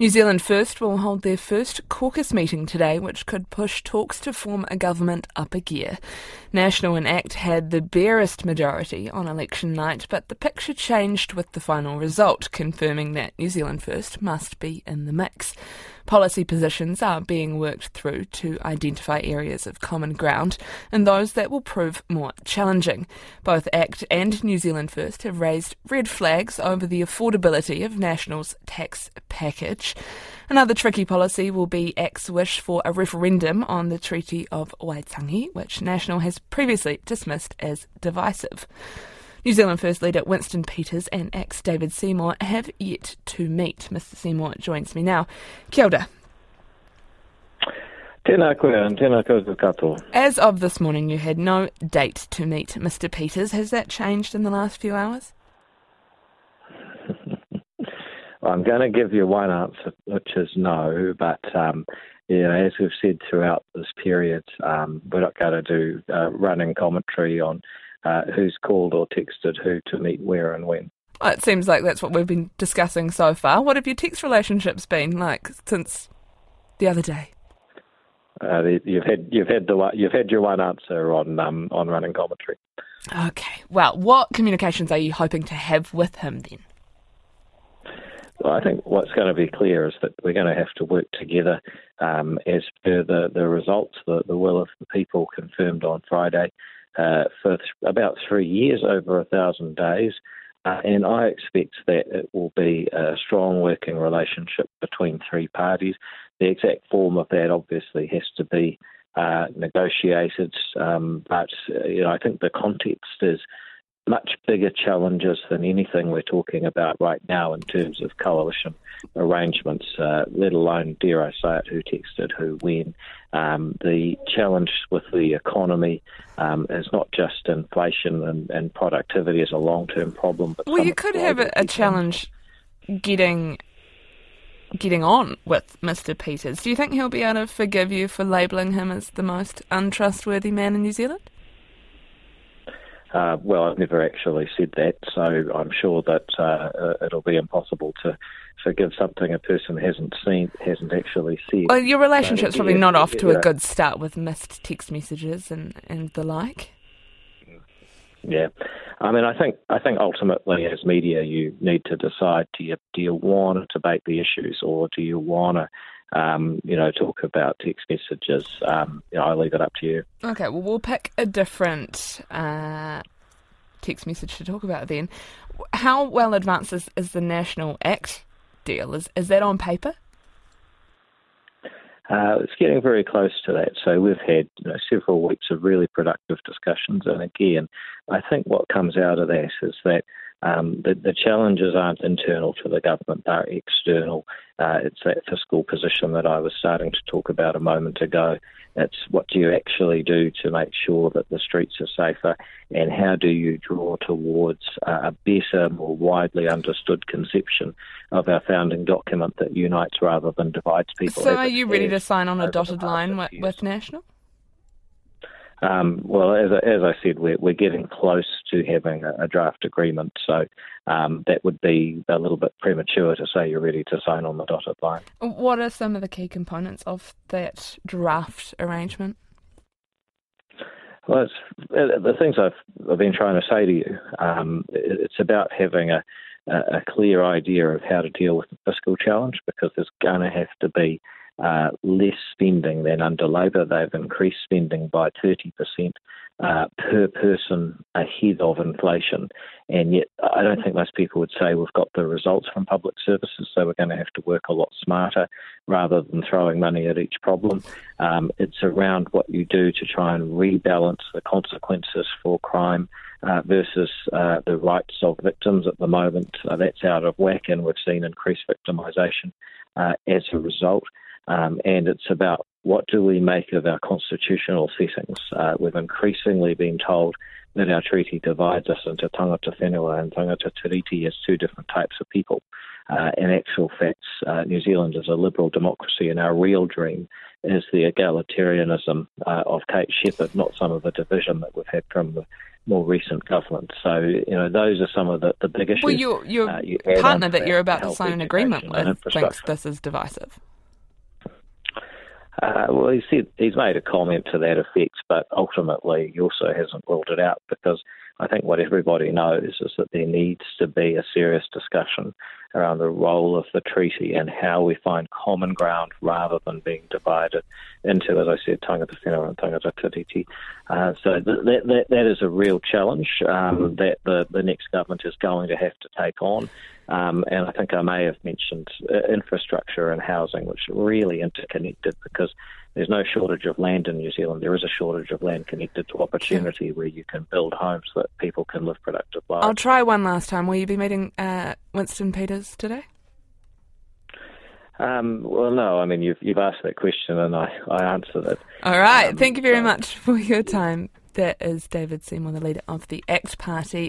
New Zealand First will hold their first caucus meeting today, which could push talks to form a government up a gear. National and ACT had the barest majority on election night, but the picture changed with the final result, confirming that New Zealand First must be in the mix. Policy positions are being worked through to identify areas of common ground and those that will prove more challenging. Both ACT and New Zealand First have raised red flags over the affordability of National's tax package. Another tricky policy will be ACT's wish for a referendum on the Treaty of Waitangi, which National has previously dismissed as divisive. New Zealand First leader Winston Peters and ACT's David Seymour have yet to meet. Mr Seymour joins me now. Kia ora. Tēnā koe and tēnā koutou. As of this morning, you had no date to meet Mr Peters. Has that changed in the last few hours? I'm going to give you one answer, which is no, but um, you know, as we've said throughout this period, um, we're not going to do uh, running commentary on uh, who's called or texted who to meet where and when. It seems like that's what we've been discussing so far. What have your text relationships been like since the other day? Uh, you've had you've had the you've had your one answer on um, on running commentary. Okay. Well, what communications are you hoping to have with him then? Well, I think what's going to be clear is that we're going to have to work together um, as per the, the results, the, the will of the people confirmed on Friday uh, for th- about three years, over a thousand days. Uh, and I expect that it will be a strong working relationship between three parties. The exact form of that obviously has to be uh, negotiated, um, but uh, you know I think the context is much bigger challenges than anything we're talking about right now in terms of coalition arrangements, uh, let alone, dare I say it, who texted who when. Um, the challenge with the economy um, is not just inflation and, and productivity as a long term problem. But well, you could have a, a challenge getting getting on with Mr. Peters. Do you think he'll be able to forgive you for labelling him as the most untrustworthy man in New Zealand? Uh, well, I've never actually said that, so I'm sure that uh, uh, it'll be impossible to forgive something a person hasn't seen, hasn't actually said. Well, your relationship's probably not off to a good start with missed text messages and, and the like. Yeah, I mean, I think I think ultimately, as media, you need to decide: do you do you want to debate the issues, or do you want to um, you know, talk about text messages. Um, you know, I leave it up to you. Okay, well, we'll pick a different uh, text message to talk about then. How well advanced is, is the National Act deal? Is, is that on paper? Uh, it's getting very close to that. So we've had you know, several weeks of really productive discussions, and again, I think what comes out of that is that um, the, the, challenges aren't internal to the government, they're external. Uh, it's that fiscal position that I was starting to talk about a moment ago. It's what do you actually do to make sure that the streets are safer, and how do you draw towards uh, a better, more widely understood conception of our founding document that unites rather than divides people. So, are you ready to sign on a dotted line with, with National? Um, well, as, as I said, we're, we're getting close to having a, a draft agreement, so um, that would be a little bit premature to say you're ready to sign on the dotted line. What are some of the key components of that draft arrangement? Well, the things I've, I've been trying to say to you. Um, it's about having a, a clear idea of how to deal with the fiscal challenge because there's going to have to be uh, less spending than under Labor. They've increased spending by 30% uh, per person ahead of inflation. And yet, I don't think most people would say we've got the results from public services, so we're going to have to work a lot smarter rather than throwing money at each problem. Um, it's around what you do to try and rebalance the consequences for crime. Uh, versus uh, the rights of victims at the moment. Uh, that's out of whack, and we've seen increased victimisation uh, as a result. Um, and it's about what do we make of our constitutional settings. Uh, we've increasingly been told that our treaty divides us into tangata whenua and tangata tiriti as two different types of people. Uh, in actual facts, uh, New Zealand is a liberal democracy, and our real dream is the egalitarianism uh, of Kate Sheppard, not some of the division that we've had from the more recent government. So, you know, those are some of the, the big issues. Well, your, your uh, you partner that you're about to sign an agreement with thinks this is divisive. Uh, well, he said he's made a comment to that effect, but ultimately he also hasn't ruled it out because I think what everybody knows is that there needs to be a serious discussion around the role of the treaty and how we find common ground rather than being divided into, as I said, tangata whenua and tangata tiriti. Uh, so th- that, that, that is a real challenge um, that the, the next government is going to have to take on. Um, and I think I may have mentioned uh, infrastructure and housing, which are really interconnected because there's no shortage of land in New Zealand. There is a shortage of land connected to opportunity where you can build homes that people can live productive lives. I'll try one last time. Will you be meeting uh, Winston Peters today? Um, well, no. I mean, you've you've asked that question and I, I answered it. All right. Um, Thank you very so. much for your time. That is David Seymour, the leader of the ACT Party.